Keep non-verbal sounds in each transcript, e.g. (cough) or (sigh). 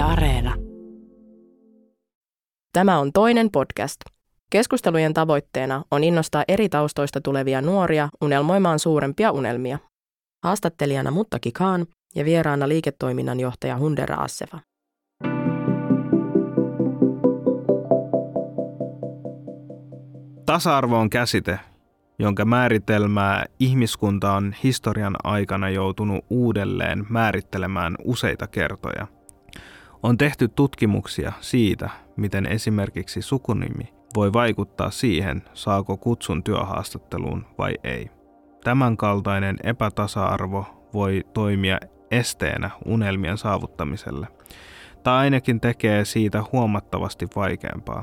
Areena. Tämä on toinen podcast. Keskustelujen tavoitteena on innostaa eri taustoista tulevia nuoria unelmoimaan suurempia unelmia. Haastattelijana Muttaki Khan ja vieraana liiketoiminnan johtaja Hundera Asseva. Tasa-arvo on käsite, jonka määritelmää ihmiskunta on historian aikana joutunut uudelleen määrittelemään useita kertoja. On tehty tutkimuksia siitä, miten esimerkiksi sukunimi voi vaikuttaa siihen, saako kutsun työhaastatteluun vai ei. Tämänkaltainen epätasa-arvo voi toimia esteenä unelmien saavuttamiselle, tai ainakin tekee siitä huomattavasti vaikeampaa.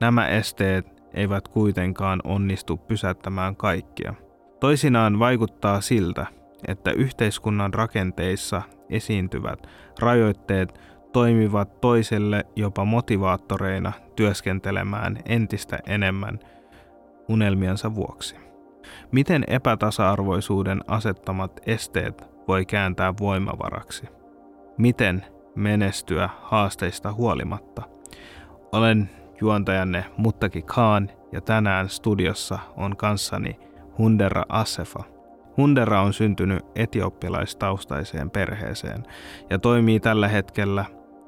Nämä esteet eivät kuitenkaan onnistu pysäyttämään kaikkia. Toisinaan vaikuttaa siltä, että yhteiskunnan rakenteissa esiintyvät rajoitteet toimivat toiselle jopa motivaattoreina työskentelemään entistä enemmän unelmiensa vuoksi. Miten epätasa-arvoisuuden asettamat esteet voi kääntää voimavaraksi? Miten menestyä haasteista huolimatta? Olen juontajanne Muttaki Khan ja tänään studiossa on kanssani Hundera Asefa. Hundera on syntynyt etiopialaistaustaiseen perheeseen ja toimii tällä hetkellä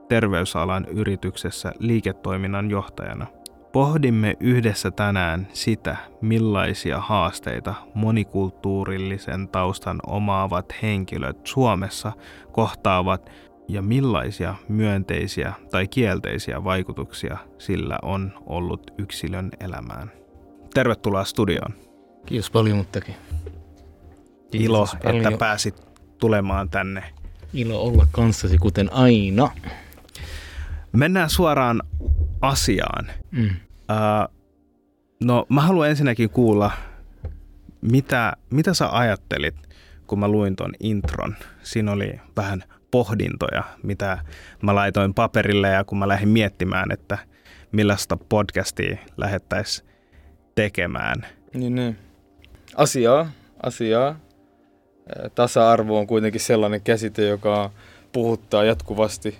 terveysalan yrityksessä liiketoiminnan johtajana. Pohdimme yhdessä tänään sitä, millaisia haasteita monikulttuurillisen taustan omaavat henkilöt Suomessa kohtaavat ja millaisia myönteisiä tai kielteisiä vaikutuksia sillä on ollut yksilön elämään. Tervetuloa studioon. Kiitos paljon, muttakin. Ilo, paljon. että pääsit tulemaan tänne. Ilo olla kanssasi, kuten aina. Mennään suoraan asiaan. Mm. Uh, no, mä haluan ensinnäkin kuulla, mitä, mitä sä ajattelit, kun mä luin ton intron. Siinä oli vähän pohdintoja, mitä mä laitoin paperille ja kun mä lähdin miettimään, että millaista podcastia lähettäisiin tekemään. Niin, niin. Asiaa, asiaa. Tasa-arvo on kuitenkin sellainen käsite, joka puhuttaa jatkuvasti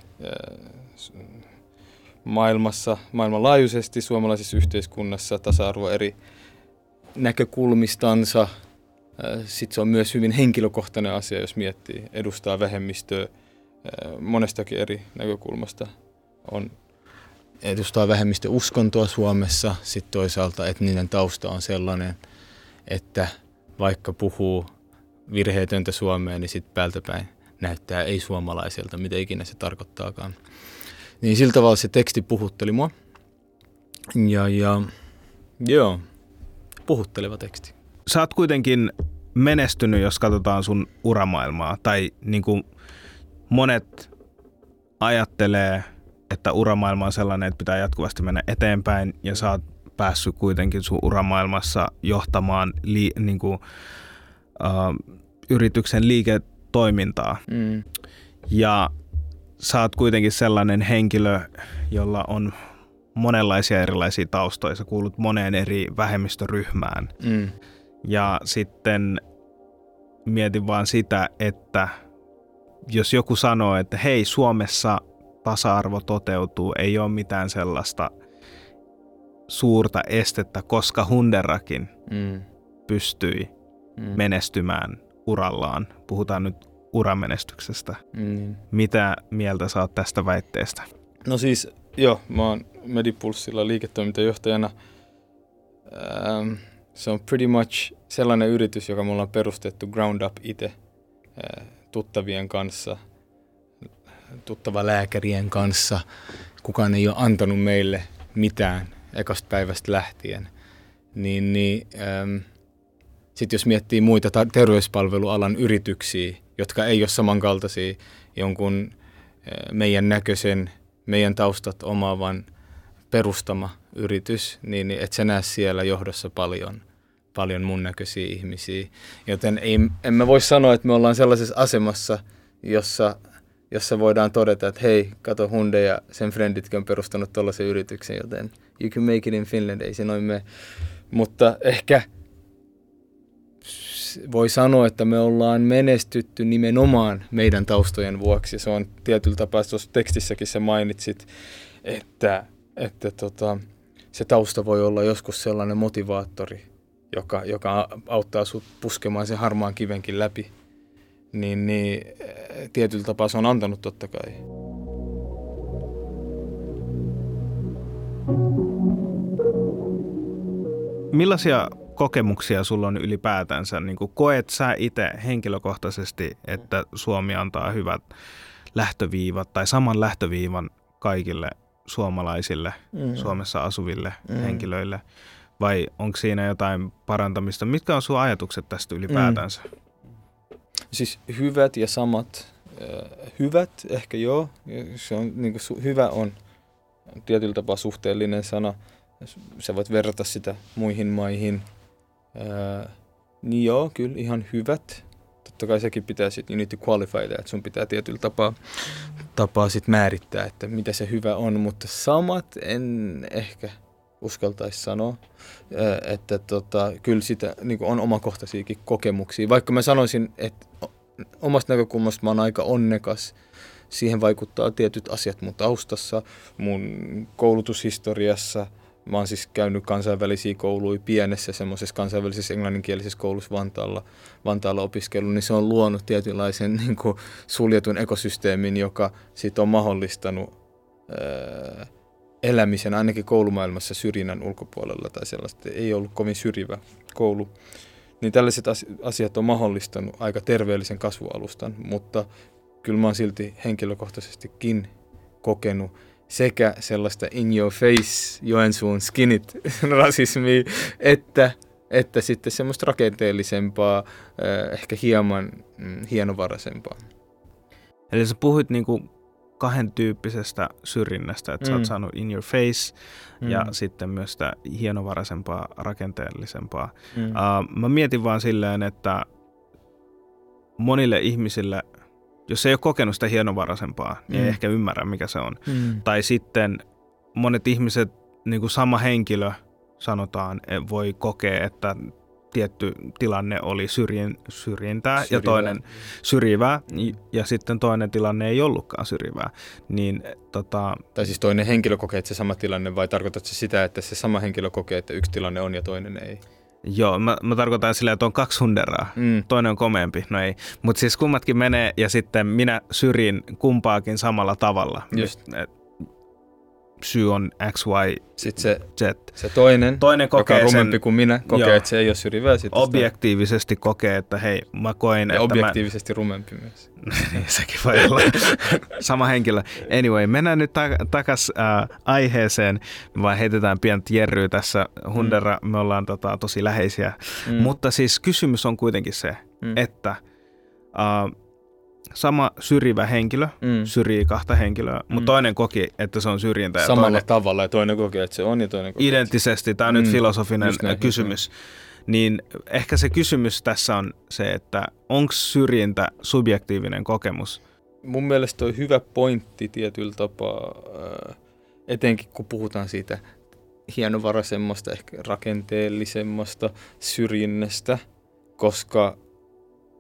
maailmassa, maailmanlaajuisesti, suomalaisessa yhteiskunnassa tasa-arvo eri näkökulmistansa. Sitten se on myös hyvin henkilökohtainen asia, jos miettii, edustaa vähemmistöä monestakin eri näkökulmasta. On edustaa vähemmistö uskontoa Suomessa, sitten toisaalta etninen tausta on sellainen, että vaikka puhuu virheetöntä suomea, niin sitten päältäpäin näyttää ei-suomalaiselta, mitä ikinä se tarkoittaakaan. Niin sillä tavalla se teksti puhutteli mua. Ja, ja joo, puhutteleva teksti. Sä oot kuitenkin menestynyt, jos katsotaan sun uramaailmaa, tai niin kuin monet ajattelee, että uramaailma on sellainen, että pitää jatkuvasti mennä eteenpäin, ja sä oot päässyt kuitenkin sun uramaailmassa johtamaan li, niin kuin, uh, yrityksen liiketoimintaa. Mm. Ja sä oot kuitenkin sellainen henkilö, jolla on monenlaisia erilaisia taustoja. Sä kuulut moneen eri vähemmistöryhmään. Mm. Ja sitten mietin vaan sitä, että jos joku sanoo, että hei, Suomessa tasa-arvo toteutuu, ei ole mitään sellaista suurta estettä, koska Hunderakin mm. pystyi mm. menestymään urallaan. Puhutaan nyt uramenestyksestä. Mm. Mitä mieltä saat tästä väitteestä? No siis, joo, mä oon Medipulssilla liiketoimintajohtajana. Ähm, se on pretty much sellainen yritys, joka me ollaan perustettu ground up itse äh, tuttavien kanssa, tuttava lääkärien kanssa. Kukaan ei ole antanut meille mitään ekasta päivästä lähtien. Niin, niin ähm, sitten jos miettii muita terveyspalvelualan yrityksiä, jotka ei ole samankaltaisia jonkun äh, meidän näköisen, meidän taustat omaavan perustama yritys, niin et sä näe siellä johdossa paljon paljon mun näköisiä ihmisiä. Joten ei, en mä voi sanoa, että me ollaan sellaisessa asemassa, jossa, jossa voidaan todeta, että hei, kato Hunde ja sen frienditkin on perustanut tuollaisen yrityksen, joten you can make it in Finland, ei se noin mene. Mutta ehkä voi sanoa, että me ollaan menestytty nimenomaan meidän taustojen vuoksi. Se on tietyllä tapaa, tuossa tekstissäkin sä mainitsit, että, että tota, se tausta voi olla joskus sellainen motivaattori, joka, joka auttaa sut puskemaan sen harmaan kivenkin läpi. Niin, niin tietyllä tapaa se on antanut totta kai. Millaisia kokemuksia sulla on ylipäätänsä? Niin kuin koet sä itse henkilökohtaisesti, että Suomi antaa hyvät lähtöviivat tai saman lähtöviivan kaikille suomalaisille, mm. Suomessa asuville mm. henkilöille? Vai onko siinä jotain parantamista? Mitkä on sun ajatukset tästä ylipäätänsä? Mm. Siis hyvät ja samat. Äh, hyvät ehkä joo. Se on, niin kuin, hyvä on tietyllä tapaa suhteellinen sana. Sä voit verrata sitä muihin maihin – Ää, niin joo, kyllä ihan hyvät. Totta kai sekin pitää sitten, you need to qualify että sun pitää tietyllä tapaa, tapaa sit määrittää, että mitä se hyvä on, mutta samat en ehkä uskaltaisi sanoa, ää, että tota, kyllä sitä niin on omakohtaisiakin kokemuksia. Vaikka mä sanoisin, että omasta näkökulmasta mä oon aika onnekas, siihen vaikuttaa tietyt asiat mun taustassa, mun koulutushistoriassa – Mä oon siis käynyt kansainvälisiä kouluja pienessä semmoisessa kansainvälisessä englanninkielisessä koulussa Vantaalla, Vantaalla opiskellut, niin se on luonut tietynlaisen (laughs) niin kuin, suljetun ekosysteemin, joka sitten on mahdollistanut ää, elämisen ainakin koulumaailmassa syrjinnän ulkopuolella tai sellaista. Ei ollut kovin syrjivä koulu. Niin tällaiset asiat on mahdollistanut aika terveellisen kasvualustan, mutta kyllä mä oon silti henkilökohtaisestikin kokenut sekä sellaista in your face Joensuun skinit (laughs) rasismia, että, että sitten semmoista rakenteellisempaa, äh, ehkä hieman mm, hienovaraisempaa. Eli sä puhuit niinku kahden tyyppisestä syrjinnästä, että mm. sä oot mm. saanut in your face mm. ja sitten myös sitä hienovaraisempaa, rakenteellisempaa. Mm. Uh, mä mietin vaan silleen, että monille ihmisille – jos ei ole kokenut sitä hienovaraisempaa, niin mm. ei ehkä ymmärrä, mikä se on. Mm. Tai sitten monet ihmiset, niin kuin sama henkilö sanotaan, e, voi kokea, että tietty tilanne oli syrjin, syrjintää syrjivää. ja toinen syrjivää ja sitten toinen tilanne ei ollutkaan syrjivää. Niin, tota... Tai siis toinen henkilö kokee, että se sama tilanne vai tarkoitatko se sitä, että se sama henkilö kokee, että yksi tilanne on ja toinen ei? Joo, mä, mä tarkoitan sillä, että on kaksi hunderaa. Mm. Toinen on komeampi, no ei. Mutta siis kummatkin menee ja sitten minä syrjin kumpaakin samalla tavalla. Just. Et, syy on X, Y, Sitten se, Z. se toinen, toinen kokee joka on rumempi sen, kuin minä, kokee, joo, että se ei ole syrjivää. Objektiivisesti sitä. kokee, että hei, mä koin, ja että objektiivisesti mä... rumempi myös. (laughs) niin, sekin voi olla (laughs) sama henkilö. Anyway, mennään nyt ta- takas äh, aiheeseen, vaan heitetään pientä jerryä tässä. Hundera, mm. me ollaan tota, tosi läheisiä. Mm. Mutta siis kysymys on kuitenkin se, mm. että äh, sama syrjivä henkilö mm. syrjii kahta henkilöä, mutta mm. toinen koki, että se on syrjintä. Ja Samalla toinen, tavalla ja toinen koki, että se on ja toinen koki. Identtisesti, tämä on mm. nyt filosofinen näin, kysymys. Niin ehkä se kysymys tässä on se, että onko syrjintä subjektiivinen kokemus? Mun mielestä on hyvä pointti tietyllä tapaa, äh, etenkin kun puhutaan siitä hienovaraisemmasta, ehkä rakenteellisemmasta syrjinnästä, koska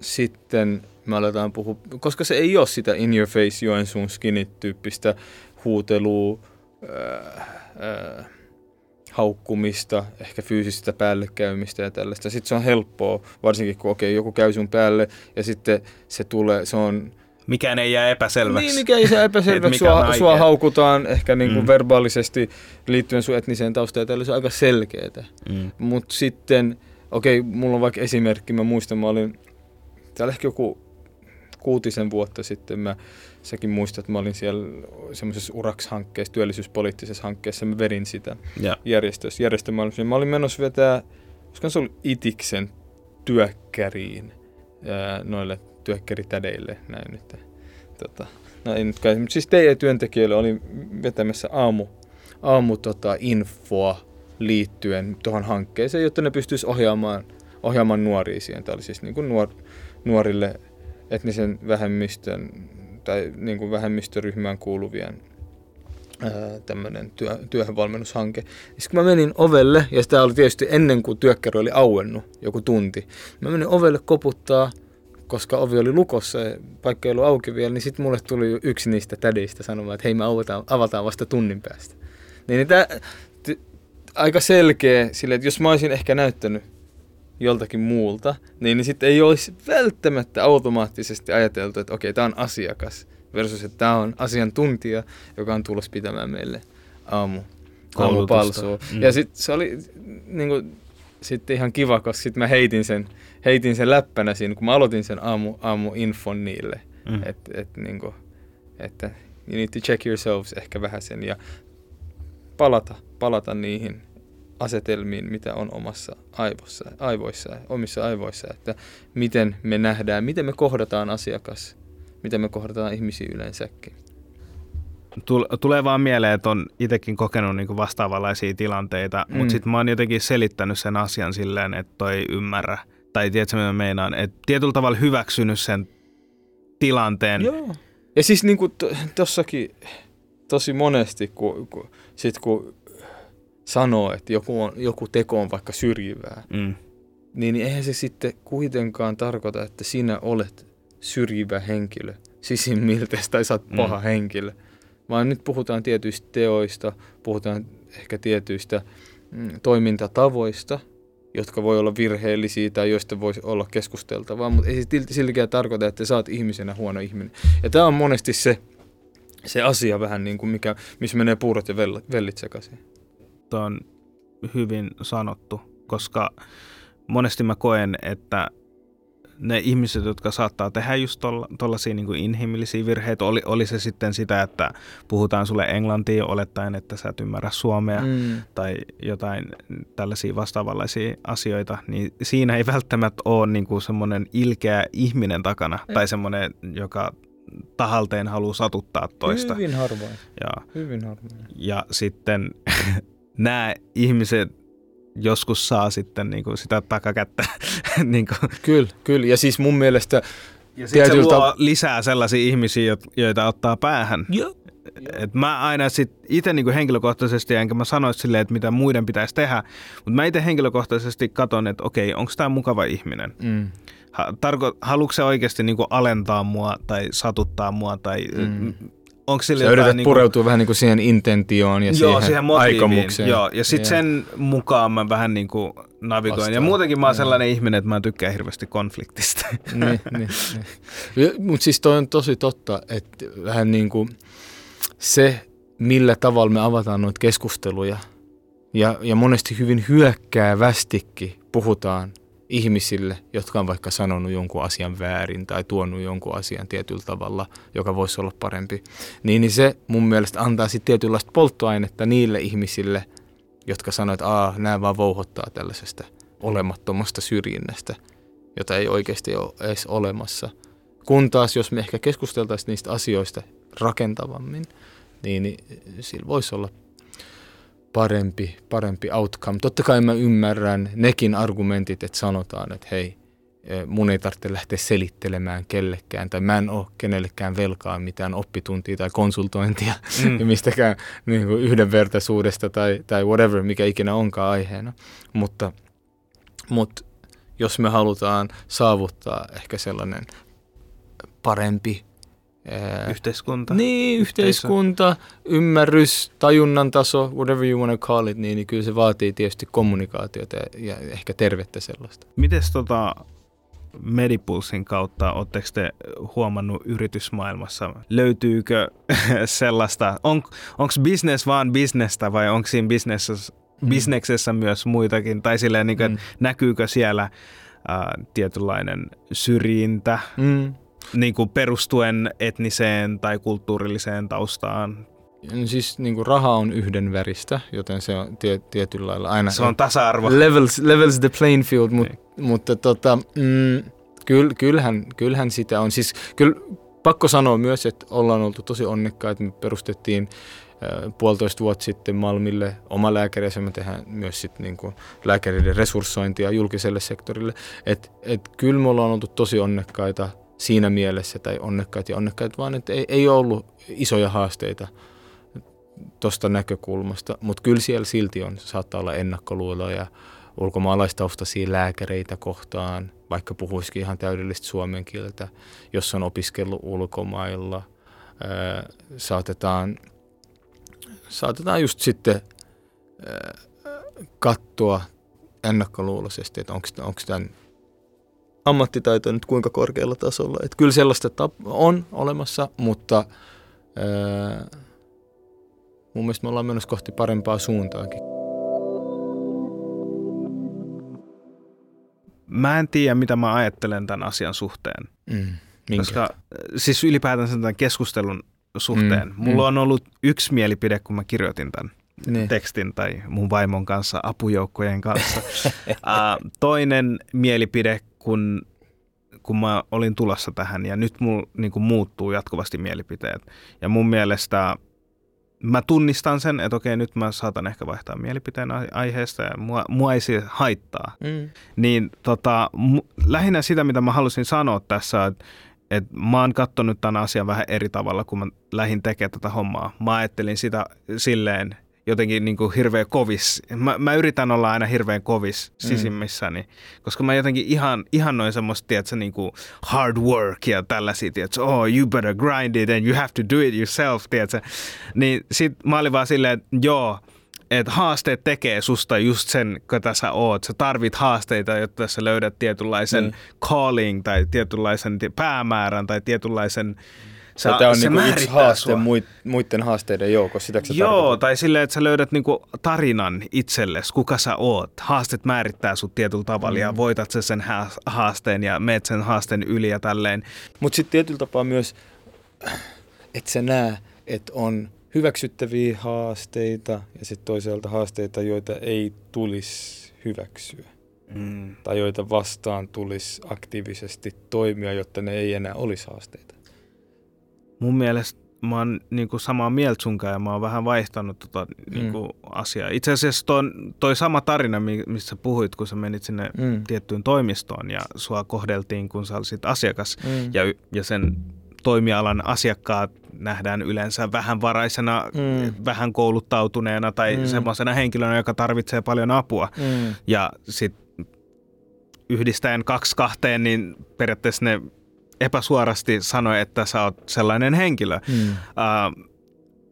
sitten me aletaan puhua, koska se ei ole sitä in your face Joensuun skinit-tyyppistä huutelua, äh, äh, haukkumista, ehkä fyysistä päällekäymistä ja tällaista. Sitten se on helppoa, varsinkin kun okay, joku käy sun päälle ja sitten se tulee, se on... Mikään ei jää epäselväksi. Niin, mikä ei jää (laughs) epäselväksi. sua, sua haukutaan ehkä niin kuin mm. verbaalisesti liittyen sun etniseen taustaan ja tällaista, aika selkeää. Mm. Mutta sitten, okei, okay, mulla on vaikka esimerkki, mä muistan, mä olin täällä ehkä joku kuutisen vuotta sitten mä, säkin muistat, että mä olin siellä semmoisessa URAX-hankkeessa, työllisyyspoliittisessa hankkeessa, mä vedin sitä ja. järjestössä, järjestömaailmassa. Mä olin menossa vetää, koska se oli Itiksen työkkäriin noille työkkäritädeille, näin nyt. Tota, no ei nyt kai, mutta siis teidän työntekijöille oli vetämässä aamu, aamu tota, infoa liittyen tuohon hankkeeseen, jotta ne pystyisi ohjaamaan, ohjaamaan nuoria siihen. Tämä oli siis niin kuin nuor, nuorille etnisen vähemmistön tai niin kuin vähemmistöryhmään kuuluvien tämmöinen työ, työhönvalmennushanke. Sitten kun mä menin ovelle, ja sitä oli tietysti ennen kuin työkkäri oli auennut, joku tunti, mä menin ovelle koputtaa, koska ovi oli lukossa ja paikka ei ollut auki vielä, niin sitten mulle tuli yksi niistä tädeistä sanomaan, että hei me avataan, avataan vasta tunnin päästä. Niin, niin tämä aika selkeä sille, että jos mä olisin ehkä näyttänyt joltakin muulta, niin, niin sitten ei olisi välttämättä automaattisesti ajateltu, että okei, tämä on asiakas versus, että tämä on asiantuntija, joka on tulossa pitämään meille aamu, aamupalsua. Mm. Ja sitten se oli niin kuin, sitten ihan kiva, koska sitten mä heitin sen, heitin sen läppänä siinä, kun mä aloitin sen aamu, aamuinfon niille, mm. että et, niin kuin, että you need to check yourselves ehkä vähän sen ja palata, palata niihin asetelmiin, mitä on omassa aivossa, aivoissa, omissa aivoissa, että miten me nähdään, miten me kohdataan asiakas, miten me kohdataan ihmisiä yleensäkin. Tulee vaan mieleen, että on itsekin kokenut niinku vastaavanlaisia tilanteita, mm. mutta sitten mä oon jotenkin selittänyt sen asian silleen, että toi ymmärrä. Tai tiedätkö, mitä meinaan? Että tietyllä tavalla hyväksynyt sen tilanteen. Joo. Ja siis niin kuin tossakin tosi monesti, kun, kun, sit kun sanoo, että joku, on, joku teko on vaikka syrjivää, mm. niin eihän se sitten kuitenkaan tarkoita, että sinä olet syrjivä henkilö sisimmiltäsi tai sä oot mm. paha henkilö. Vaan nyt puhutaan tietyistä teoista, puhutaan ehkä tietyistä mm, toimintatavoista, jotka voi olla virheellisiä tai joista voisi olla keskusteltavaa, mutta ei se siltikään tarkoita, että sä oot ihmisenä huono ihminen. Ja tämä on monesti se, se asia vähän niin kuin mikä, missä menee puurot ja vellit sekaisin on hyvin sanottu, koska monesti mä koen, että ne ihmiset, jotka saattaa tehdä just tuollaisia niin inhimillisiä virheitä, oli, oli se sitten sitä, että puhutaan sulle englantia olettaen, että sä et ymmärrä suomea mm. tai jotain tällaisia vastaavanlaisia asioita, niin siinä ei välttämättä ole niin kuin semmoinen ilkeä ihminen takana ei. tai semmoinen, joka tahalteen haluaa satuttaa toista. Hyvin harvoin. Ja, Hyvin harvoin. Ja sitten (laughs) nämä ihmiset joskus saa sitten niin kuin sitä takakättä. (laughs) niin kuin. Kyllä, kyllä. Ja siis mun mielestä... Ja sitten se luo lisää sellaisia ihmisiä, joita ottaa päähän. Joo. Et mä aina sit itse niinku henkilökohtaisesti, enkä mä sanoisi silleen, että mitä muiden pitäisi tehdä, mutta mä itse henkilökohtaisesti katson, että okei, onko tämä mukava ihminen? Mm. Ha, tarko, haluatko se oikeasti niinku alentaa mua tai satuttaa mua tai mm onko sillä Sä yrität niinku, pureutua vähän niin kuin siihen intentioon ja joo, siihen, siihen aikomukseen. Joo, ja sitten sen mukaan mä vähän niin kuin navigoin. Vastaan. Ja muutenkin mä oon sellainen ihminen, että mä tykkään hirveästi konfliktista. niin, niin, (laughs) niin. Mutta siis toi on tosi totta, että vähän niin kuin se, millä tavalla me avataan noita keskusteluja ja, ja monesti hyvin hyökkäävästikin puhutaan – ihmisille, jotka on vaikka sanonut jonkun asian väärin tai tuonut jonkun asian tietyllä tavalla, joka voisi olla parempi, niin, niin se mun mielestä antaa sitten tietynlaista polttoainetta niille ihmisille, jotka sanoo, että Aa, nämä vaan vouhottaa tällaisesta olemattomasta syrjinnästä, jota ei oikeasti ole edes olemassa. Kun taas, jos me ehkä keskusteltaisiin niistä asioista rakentavammin, niin, niin sillä voisi olla parempi, parempi outcome. Totta kai mä ymmärrän nekin argumentit, että sanotaan, että hei, eh, mun ei tarvitse lähteä selittelemään kellekään, tai mä en ole kenellekään velkaa mitään oppituntia tai konsultointia mm. (laughs) mistäkään niin kuin yhdenvertaisuudesta tai, tai whatever, mikä ikinä onkaan aiheena. Mutta, mutta jos me halutaan saavuttaa ehkä sellainen parempi Yhteiskunta. Niin, yhteiskunta, ymmärrys, tajunnan taso, whatever you want to call it, niin, niin kyllä se vaatii tietysti kommunikaatiota ja, ja ehkä tervettä sellaista. Mites tota Medipulsin kautta, oletteko te huomannut yritysmaailmassa, löytyykö (laughs) sellaista, on, onko business vaan bisnestä vai onko siinä businessessa, mm. bisneksessä myös muitakin, tai silleen, niin kuin, mm. näkyykö siellä äh, tietynlainen syrjintä, mm niin kuin perustuen etniseen tai kulttuurilliseen taustaan? No siis niin kuin raha on yhdenväristä, joten se on tie, tietyllä lailla aina... Se on tasa-arvo. Levels, levels the playing field, mut, niin. mutta tota, mm, kyll, kyllähän, kyllähän sitä on. Siis kyllä pakko sanoa myös, että ollaan oltu tosi onnekkaita. Me perustettiin puolitoista vuotta sitten Malmille oma lääkäri ja me tehdään myös sit niinku lääkäreiden resurssointia julkiselle sektorille. Et, et kyllä me ollaan oltu tosi onnekkaita – siinä mielessä, tai onnekkaat ja onnekkaat, vaan että ei, ei ollut isoja haasteita tuosta näkökulmasta, mutta kyllä siellä silti on, saattaa olla ennakkoluuloja ulkomaalaistaustaisia lääkäreitä kohtaan, vaikka puhuisikin ihan täydellistä suomen kieltä, jos on opiskellut ulkomailla. Ää, saatetaan, saatetaan just sitten ää, katsoa ennakkoluuloisesti, että onko tämän ammattitaito nyt kuinka korkealla tasolla. Että kyllä sellaista on olemassa, mutta ää, mun mielestä me ollaan menossa kohti parempaa suuntaakin. Mä en tiedä, mitä mä ajattelen tämän asian suhteen. Mm. Minkä? Koska siis ylipäätään tämän keskustelun suhteen. Mm. Mulla mm. on ollut yksi mielipide, kun mä kirjoitin tämän ne. tekstin tai mun vaimon kanssa, apujoukkojen kanssa. uh, (laughs) toinen mielipide, kun, kun mä olin tulossa tähän ja nyt mulla niin muuttuu jatkuvasti mielipiteet. Ja mun mielestä mä tunnistan sen, että okei, nyt mä saatan ehkä vaihtaa mielipiteen aiheesta ja mua, mua ei se haittaa. Mm. Niin tota, mu, lähinnä sitä, mitä mä halusin sanoa tässä, että et mä oon katsonut tämän asian vähän eri tavalla, kun mä lähdin tekemään tätä hommaa. Mä ajattelin sitä silleen, jotenkin niin kuin hirveän kovis. Mä, mä yritän olla aina hirveän kovis mm. sisimmissäni, mm. koska mä jotenkin ihan, ihan noin semmoista, tiedätkö, niin kuin hard work ja tällaisia, tiedätkö, oh, you better grind it and you have to do it yourself, tiedätkö. Niin sit mä olin vaan silleen, että joo, että haasteet tekee susta just sen, ketä sä oot. Sä tarvit haasteita, jotta sä löydät tietynlaisen mm. calling tai tietynlaisen päämäärän tai tietynlaisen mm Sä, Tämä on se niinku yksi haaste sua. muiden haasteiden joukossa, sitä Joo, tarkoitat? tai silleen, että sä löydät niinku tarinan itsellesi, kuka sä oot. Haastet määrittää sut tietyllä tavalla mm. ja voitat sä sen haasteen ja meet sen haasteen yli ja tälleen. Mutta sitten tietyllä tapaa myös, että sä näe, että on hyväksyttäviä haasteita ja sitten toisaalta haasteita, joita ei tulisi hyväksyä. Mm. Tai joita vastaan tulisi aktiivisesti toimia, jotta ne ei enää olisi haasteita mun mielestä mä oon niin kuin samaa mieltä sunkaan ja mä oon vähän vaihtanut tota niin kuin mm. asiaa. Itse asiassa toi, toi sama tarina, missä puhuit, kun sä menit sinne mm. tiettyyn toimistoon ja sua kohdeltiin, kun sä olisit asiakas mm. ja, ja sen toimialan asiakkaat nähdään yleensä vähän varaisena, mm. vähän kouluttautuneena tai mm. semmoisena henkilönä, joka tarvitsee paljon apua. Mm. Ja sitten yhdistäen kaksi kahteen, niin periaatteessa ne epäsuorasti sanoi, että sä oot sellainen henkilö. Mm. Uh,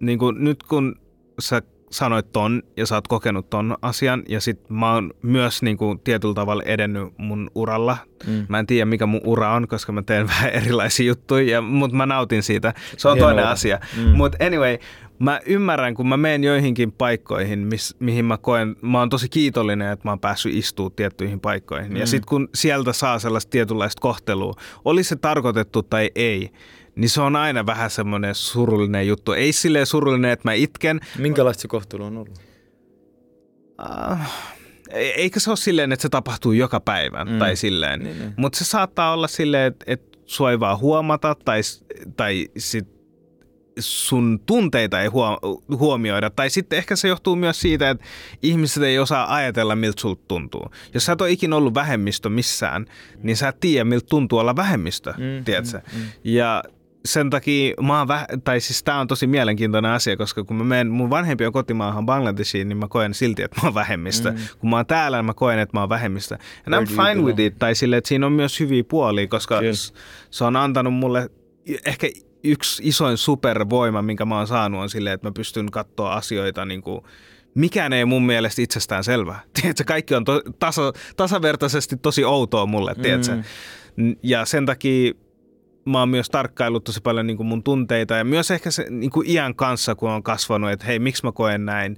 niin kuin nyt kun sä sanoit ton ja sä oot kokenut ton asian ja sit mä oon myös niin kuin tietyllä tavalla edennyt mun uralla. Mm. Mä en tiedä mikä mun ura on, koska mä teen vähän (laughs) erilaisia juttuja, mutta mä nautin siitä. Se on Hienoa. toinen asia. Mm. Mutta anyway, mä ymmärrän, kun mä menen joihinkin paikkoihin, mis, mihin mä koen, mä oon tosi kiitollinen, että mä oon päässyt istumaan tiettyihin paikkoihin. Mm. Ja sitten kun sieltä saa sellaista tietynlaista kohtelua, oli se tarkoitettu tai ei, niin se on aina vähän semmoinen surullinen juttu. Ei silleen surullinen, että mä itken. Minkälaista se kohtelu on ollut? Uh, eikä se ole silleen, että se tapahtuu joka päivä mm. tai silleen. Niin, niin. Mutta se saattaa olla silleen, että, että sua ei vaan huomata tai, tai sit sun tunteita ei huomioida. Tai sitten ehkä se johtuu myös siitä, että ihmiset ei osaa ajatella, miltä sulta tuntuu. Jos sä et ole ikinä ollut vähemmistö missään, niin sä et tiedä, miltä tuntuu olla vähemmistö, mm, tiedätkö? Mm, mm. Ja sen takia mä oon väh- tai siis tää on tosi mielenkiintoinen asia, koska kun mä menen mun vanhempien kotimaahan Bangladeshiin, niin mä koen silti, että mä oon vähemmistö. Mm. Kun mä oon täällä, niin mä koen, että mä oon vähemmistö. And I'm fine with it, tai sille, että siinä on myös hyviä puolia, koska Kyllä. se on antanut mulle ehkä yksi isoin supervoima, minkä mä oon saanut, on silleen, että mä pystyn katsoa asioita niin kuin, mikään ei mun mielestä itsestään selvää. (laughs) Tiedätkö, kaikki on to, taso, tasavertaisesti tosi outoa mulle, tiedätkö? Mm. Ja sen takia mä oon myös tarkkaillut tosi paljon niin kuin mun tunteita ja myös ehkä se niin kuin iän kanssa, kun on kasvanut, että hei, miksi mä koen näin,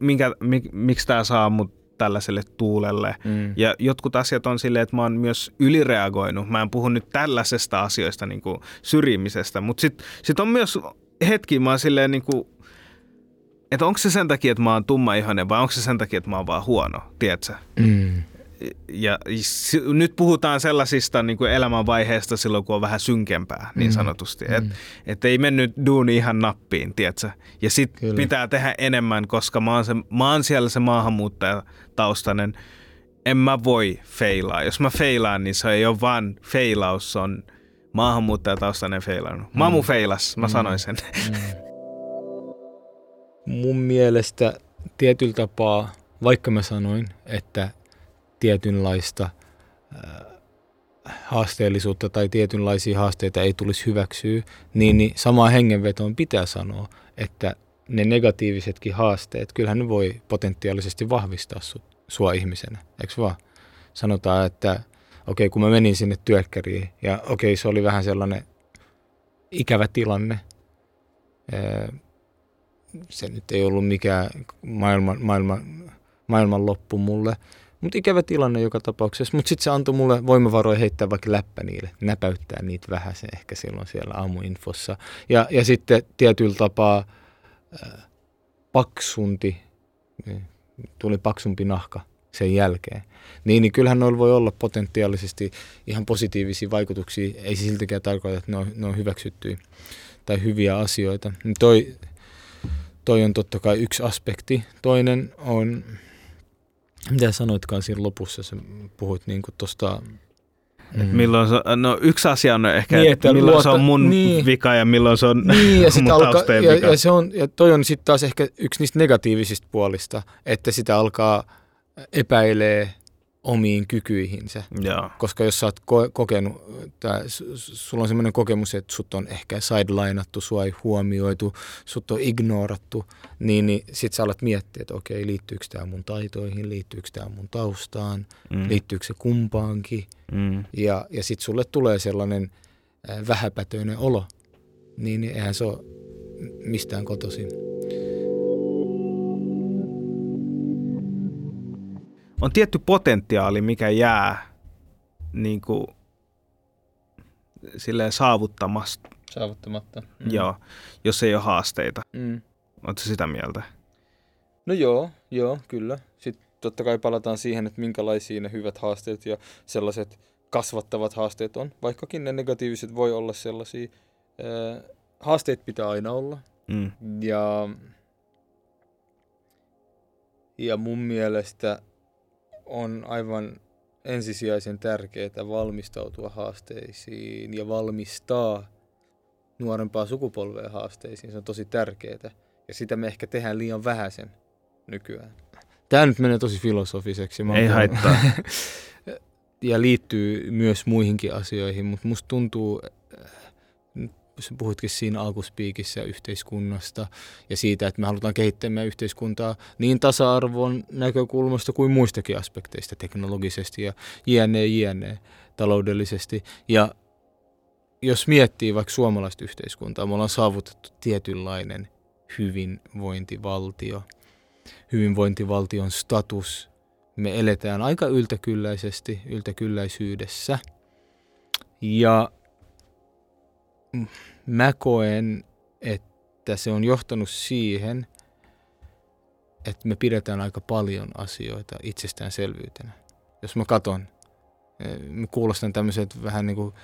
minkä, mik, miksi tämä saa mut tällaiselle tuulelle. Mm. Ja jotkut asiat on silleen, että mä oon myös ylireagoinut. Mä en puhu nyt tällaisesta asioista niin kuin syrjimisestä, mutta sitten sit on myös hetki, mä oon silleen niin kuin, että onko se sen takia, että mä oon tumma ihonen vai onko se sen takia, että mä oon vaan huono, tiedätkö? Mm ja nyt puhutaan sellaisista niin kuin elämänvaiheista silloin, kun on vähän synkempää, niin mm. sanotusti. Mm. Että et ei mennyt duuni ihan nappiin, tiedätkö? Ja sitten pitää tehdä enemmän, koska mä oon, se, mä oon siellä se maahanmuuttajataustainen. En mä voi feilaa. Jos mä feilaan, niin se ei ole vaan feilaus, se on maahanmuuttajataustainen feilannut. Mamu mm. feilas, mä mm. sanoin sen. Mm. mun mielestä tietyllä tapaa, vaikka mä sanoin, että tietynlaista äh, haasteellisuutta tai tietynlaisia haasteita ei tulisi hyväksyä, niin, niin samaan hengenvetoon pitää sanoa, että ne negatiivisetkin haasteet, kyllähän ne voi potentiaalisesti vahvistaa su, sua ihmisenä, eikö vaan? Sanotaan, että okei, okay, kun mä menin sinne työkkäriin ja okei, okay, se oli vähän sellainen ikävä tilanne, se nyt ei ollut mikään maailman, maailman, maailman loppu mulle, mutta ikävä tilanne joka tapauksessa. Mutta sitten se antoi mulle voimavaroja heittää vaikka läppä niille, näpäyttää niitä vähän se ehkä silloin siellä aamuinfossa. Ja, ja sitten tietyllä tapaa äh, paksunti, niin tuli paksumpi nahka sen jälkeen. Niin, niin kyllähän noilla voi olla potentiaalisesti ihan positiivisia vaikutuksia. Ei se siltikään tarkoita, että ne on, ne on hyväksyttyjä tai hyviä asioita. Toi, toi on totta kai yksi aspekti. Toinen on, mitä sanoitkaan siinä lopussa, sä puhuit niin tuosta Mm. Milloin se, no yksi asia on ehkä, niin, että milloin luota, se on mun niin, vika ja milloin se on niin, ja (laughs) mun alkaa, ja, vika. Ja, se on, ja toi on sitten taas ehkä yksi niistä negatiivisista puolista, että sitä alkaa epäilee omiin kykyihinsä. Joo. Koska jos sä oot ko- kokenut, tai sulla on semmoinen kokemus, että sut on ehkä sidelineattu, sua ei huomioitu, sut on ignorattu, niin, niin sit sä alat miettiä, että okei, liittyykö tämä mun taitoihin, liittyykö tämä mun taustaan, mm. liittyykö se kumpaankin. Mm. Ja, ja sit sulle tulee sellainen äh, vähäpätöinen olo, niin, niin eihän se ole mistään kotoisin. On tietty potentiaali, mikä jää niin kuin, silleen saavuttamasta. Saavuttamatta. Mm. Joo, jos ei ole haasteita. Mm. Oletko sitä mieltä? No joo, joo, kyllä. Sitten totta kai palataan siihen, että minkälaisia ne hyvät haasteet ja sellaiset kasvattavat haasteet on. Vaikkakin ne negatiiviset voi olla sellaisia. haasteet pitää aina olla. Mm. Ja, ja mun mielestä on aivan ensisijaisen tärkeää valmistautua haasteisiin ja valmistaa nuorempaa sukupolvea haasteisiin. Se on tosi tärkeää. Ja sitä me ehkä tehdään liian vähäisen nykyään. Tämä nyt menee tosi filosofiseksi. Mä Ei haittaa. (laughs) ja liittyy myös muihinkin asioihin, mutta musta tuntuu, puhuitkin siinä alkuspiikissä yhteiskunnasta ja siitä, että me halutaan kehittää meidän yhteiskuntaa niin tasa-arvon näkökulmasta kuin muistakin aspekteista teknologisesti ja jne, jne, taloudellisesti. Ja jos miettii vaikka suomalaista yhteiskuntaa, me ollaan saavutettu tietynlainen hyvinvointivaltio, hyvinvointivaltion status. Me eletään aika yltäkylläisesti, yltäkylläisyydessä. Ja mä koen, että se on johtanut siihen, että me pidetään aika paljon asioita itsestäänselvyytenä. Jos mä katon, eh, mä kuulostan tämmöiset vähän niin kuin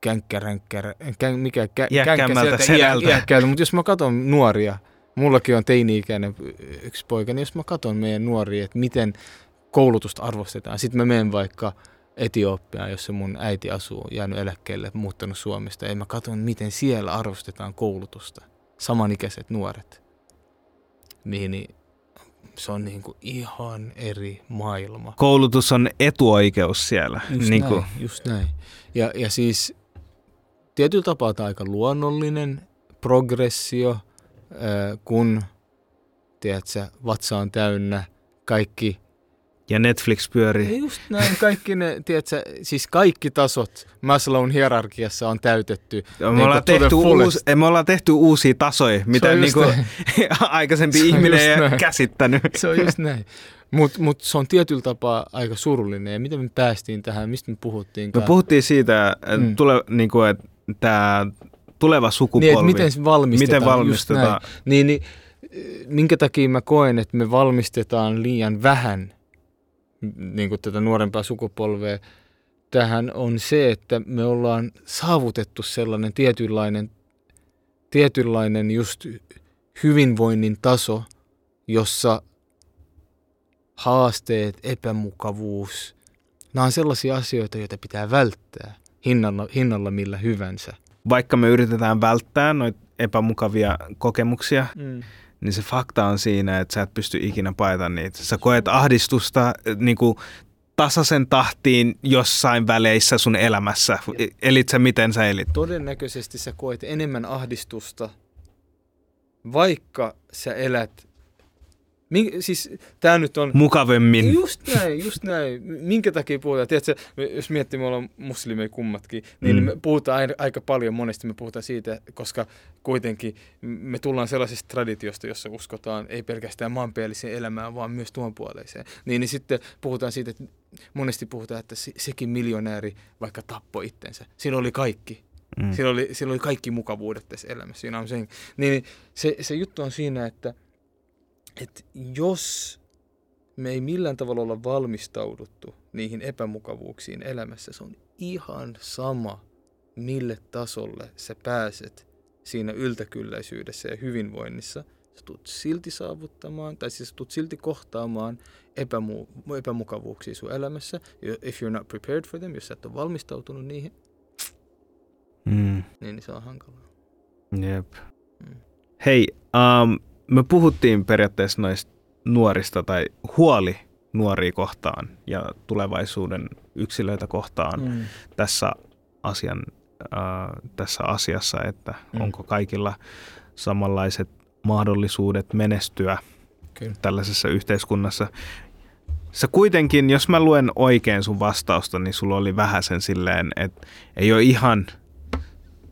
känkkäränkkärä, kän, mikä kä, Jäkkämmältä selältä. mutta jos mä katson nuoria, mullakin on teini-ikäinen yksi poika, niin jos mä katson meidän nuoria, että miten koulutusta arvostetaan, sitten mä menen vaikka – Etiopiaan, jossa mun äiti asuu, jäänyt eläkkeelle, muuttanut Suomesta. Ja mä katson, miten siellä arvostetaan koulutusta. Samanikäiset nuoret. Niin, niin se on niin kuin ihan eri maailma. Koulutus on etuoikeus siellä. Just niin näin, kuin. just näin. Ja, ja siis tietyllä tapaa tämä aika luonnollinen progressio, kun tiedätkö, vatsa on täynnä, kaikki ja Netflix pyörii. Just näin, kaikki ne, tiedätkö, siis kaikki tasot Maslown hierarkiassa on täytetty. Me, niin ollaan tehty uusi, me ollaan tehty uusia tasoja, mitä niin kuin (laughs) aikaisempi ihminen ei ole käsittänyt. Se on just näin. Mutta mut se on tietyllä tapaa aika surullinen. Ja miten me päästiin tähän, mistä me puhuttiin? Me puhuttiin siitä, että mm. tule, niin kuin, että tämä tuleva sukupolvi. Niin, miten se valmistetaan. Miten valmistetaan. Niin, niin, minkä takia mä koen, että me valmistetaan liian vähän – niin kuin tätä nuorempaa sukupolvea tähän on se, että me ollaan saavutettu sellainen tietynlainen, tietynlainen just hyvinvoinnin taso, jossa haasteet, epämukavuus, nämä on sellaisia asioita, joita pitää välttää hinnalla, hinnalla millä hyvänsä. Vaikka me yritetään välttää noita epämukavia kokemuksia, mm. Niin se fakta on siinä, että sä et pysty ikinä paeta niitä. Sä koet ahdistusta niin kuin tasaisen tahtiin jossain väleissä sun elämässä. Elit sä miten sä elit? Todennäköisesti sä koet enemmän ahdistusta, vaikka sä elät Mink, siis tämä nyt on... Mukavemmin. Just näin, just näin. Minkä takia puhutaan? Tiedätkö, jos miettii, me ollaan muslimeja kummatkin, niin mm. me puhutaan aina, aika paljon, monesti me puhutaan siitä, koska kuitenkin me tullaan sellaisesta traditiosta, jossa uskotaan ei pelkästään maanpäällisen elämään, vaan myös tuon puoleiseen. Niin, niin sitten puhutaan siitä, että monesti puhutaan, että se, sekin miljonääri vaikka tappoi itsensä. Siinä oli kaikki. Mm. Siinä, oli, siinä oli kaikki mukavuudet tässä elämässä. Siinä on sen, niin se, se juttu on siinä, että – että jos me ei millään tavalla olla valmistauduttu niihin epämukavuuksiin elämässä, se on ihan sama, mille tasolle sä pääset siinä yltäkylläisyydessä ja hyvinvoinnissa. Sä tulet silti saavuttamaan, tai siis tulet silti kohtaamaan epämu- epämukavuuksia sun elämässä. If you're not prepared for them, jos sä et ole valmistautunut niihin, mm. niin se on hankalaa. Jep. Mm. Hei, um, me puhuttiin periaatteessa noista nuorista tai huoli nuoria kohtaan ja tulevaisuuden yksilöitä kohtaan mm. tässä, asian, äh, tässä asiassa, että mm. onko kaikilla samanlaiset mahdollisuudet menestyä Kyllä. tällaisessa yhteiskunnassa. Sä kuitenkin, jos mä luen oikein sun vastausta, niin sulla oli vähän sen silleen, että ei ole ihan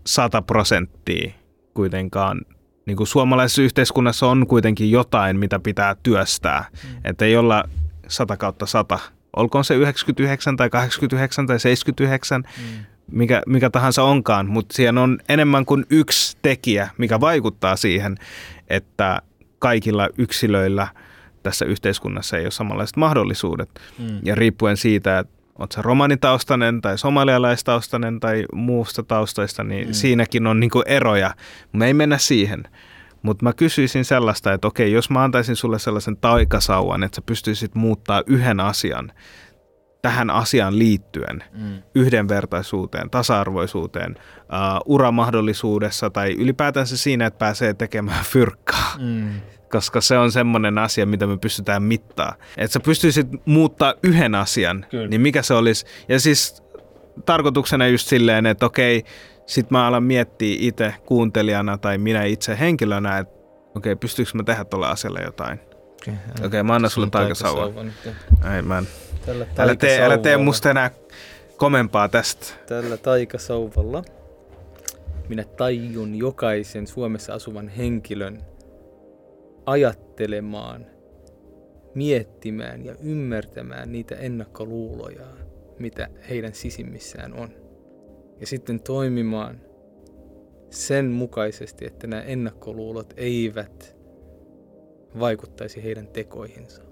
sata prosenttia kuitenkaan niin kuin suomalaisessa yhteiskunnassa on kuitenkin jotain, mitä pitää työstää. Mm. Että ei olla 100 kautta 100. Olkoon se 99 tai 89 tai 79, mm. mikä, mikä tahansa onkaan, mutta siellä on enemmän kuin yksi tekijä, mikä vaikuttaa siihen, että kaikilla yksilöillä tässä yhteiskunnassa ei ole samanlaiset mahdollisuudet. Mm. Ja riippuen siitä, että oot sä romanitaustainen tai somalialaistaustainen tai muusta taustaista, niin mm. siinäkin on niinku eroja. Me ei mennä siihen. Mutta mä kysyisin sellaista, että okei, jos mä antaisin sulle sellaisen taikasauvan, että sä pystyisit muuttaa yhden asian tähän asiaan liittyen, mm. yhdenvertaisuuteen, tasa-arvoisuuteen, uh, uramahdollisuudessa tai ylipäätänsä siinä, että pääsee tekemään fyrkkaa. Mm koska se on semmoinen asia, mitä me pystytään mittaa. Että sä pystyisit muuttaa yhden asian, Kyllä. niin mikä se olisi? Ja siis tarkoituksena just silleen, että okei, sit mä alan miettiä itse kuuntelijana tai minä itse henkilönä, että okei, pystyykö mä tehdä tuolla asialle jotain? Okei, okay, okay, mä annan sulle taikasauvan. Ei, mä en. Älä tee, älä tee musta enää komempaa tästä. Tällä taikasauvalla minä tajun jokaisen Suomessa asuvan henkilön ajattelemaan, miettimään ja ymmärtämään niitä ennakkoluuloja, mitä heidän sisimmissään on. Ja sitten toimimaan sen mukaisesti, että nämä ennakkoluulot eivät vaikuttaisi heidän tekoihinsa.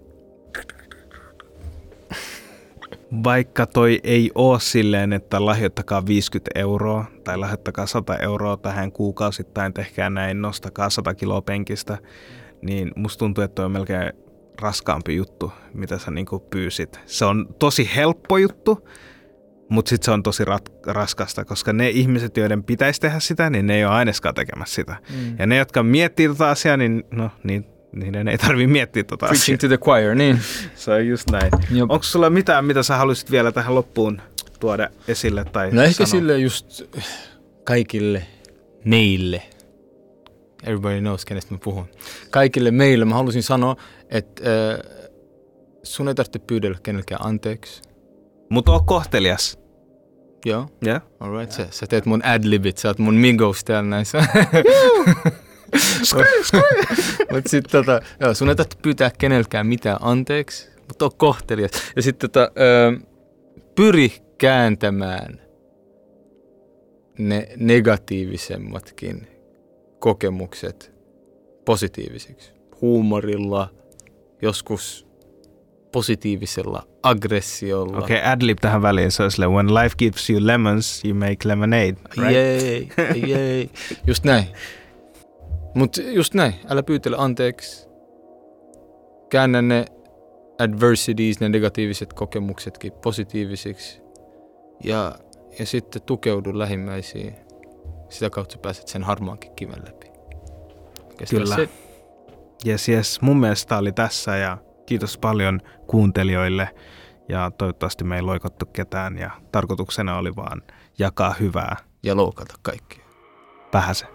Vaikka toi ei ole silleen, että lahjoittakaa 50 euroa tai lahjoittakaa 100 euroa tähän kuukausittain, tehkää näin, nostakaa 100 kiloa penkistä, niin musta tuntuu, että on melkein raskaampi juttu, mitä sä niinku pyysit. Se on tosi helppo juttu, mutta sitten se on tosi rat- raskasta, koska ne ihmiset, joiden pitäisi tehdä sitä, niin ne ei ole aineskaan tekemässä sitä. Mm. Ja ne, jotka miettii tota asiaa, niin no, niin, niiden ei tarvitse miettiä tota Preaching asiaa. to the choir, niin. (laughs) se on just näin. Onko sulla mitään, mitä sä haluaisit vielä tähän loppuun tuoda esille? Tai no ehkä sille just kaikille meille, everybody knows, kenestä mä puhun. Kaikille meille mä halusin sanoa, että äh, sun ei tarvitse pyydellä kenellekään anteeksi. Mutta oo kohtelias. Joo. Yeah. Alright, sä, sä teet mun adlibit, sä oot mun mingos täällä näissä. mutta sitten tota, joo, sun ei tarvitse pyytää kenelläkään mitään anteeksi, mutta oo kohtelias. Ja sitten tota, pyri kääntämään ne negatiivisemmatkin kokemukset positiivisiksi. Huumorilla, joskus positiivisella aggressiolla. Okei, okay, adlib tähän väliin. Se olisi when life gives you lemons, you make lemonade. Right? Jei, jei. Just näin. Mutta just näin. Älä pyytele anteeksi. Käännä ne adversities, ne negatiiviset kokemuksetkin positiivisiksi. Ja, ja sitten tukeudu lähimmäisiin. Sitä kautta pääset sen harmaankin kiven läpi. Kyllä. Se. Jes, jes. Mun mielestä oli tässä ja kiitos paljon kuuntelijoille. Ja toivottavasti me ei loikottu ketään ja tarkoituksena oli vaan jakaa hyvää. Ja loukata kaikkia. Vähäsen.